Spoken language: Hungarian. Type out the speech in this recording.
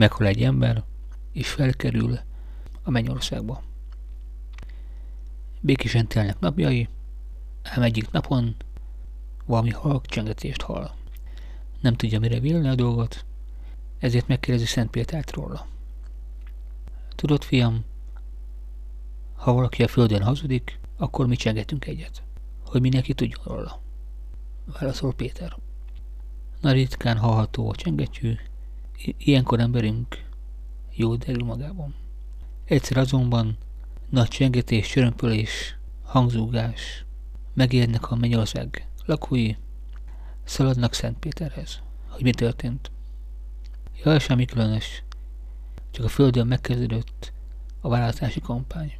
meghal egy ember, és felkerül a mennyországba. Békésen telnek napjai, ám egyik napon valami halk csengetést hall. Nem tudja, mire vélni a dolgot, ezért megkérdezi Szent Pétert róla. Tudod, fiam, ha valaki a földön hazudik, akkor mi csengetünk egyet, hogy mindenki tudjon róla. Válaszol Péter. Na ritkán hallható a csengettyű, ilyenkor emberünk jó derül magában. Egyszer azonban nagy csengetés, csörömpölés, hangzúgás, megérnek a mennyország lakói, szaladnak Szent Péterhez, hogy mi történt. Jaj, semmi különös, csak a földön megkezdődött a választási kampány.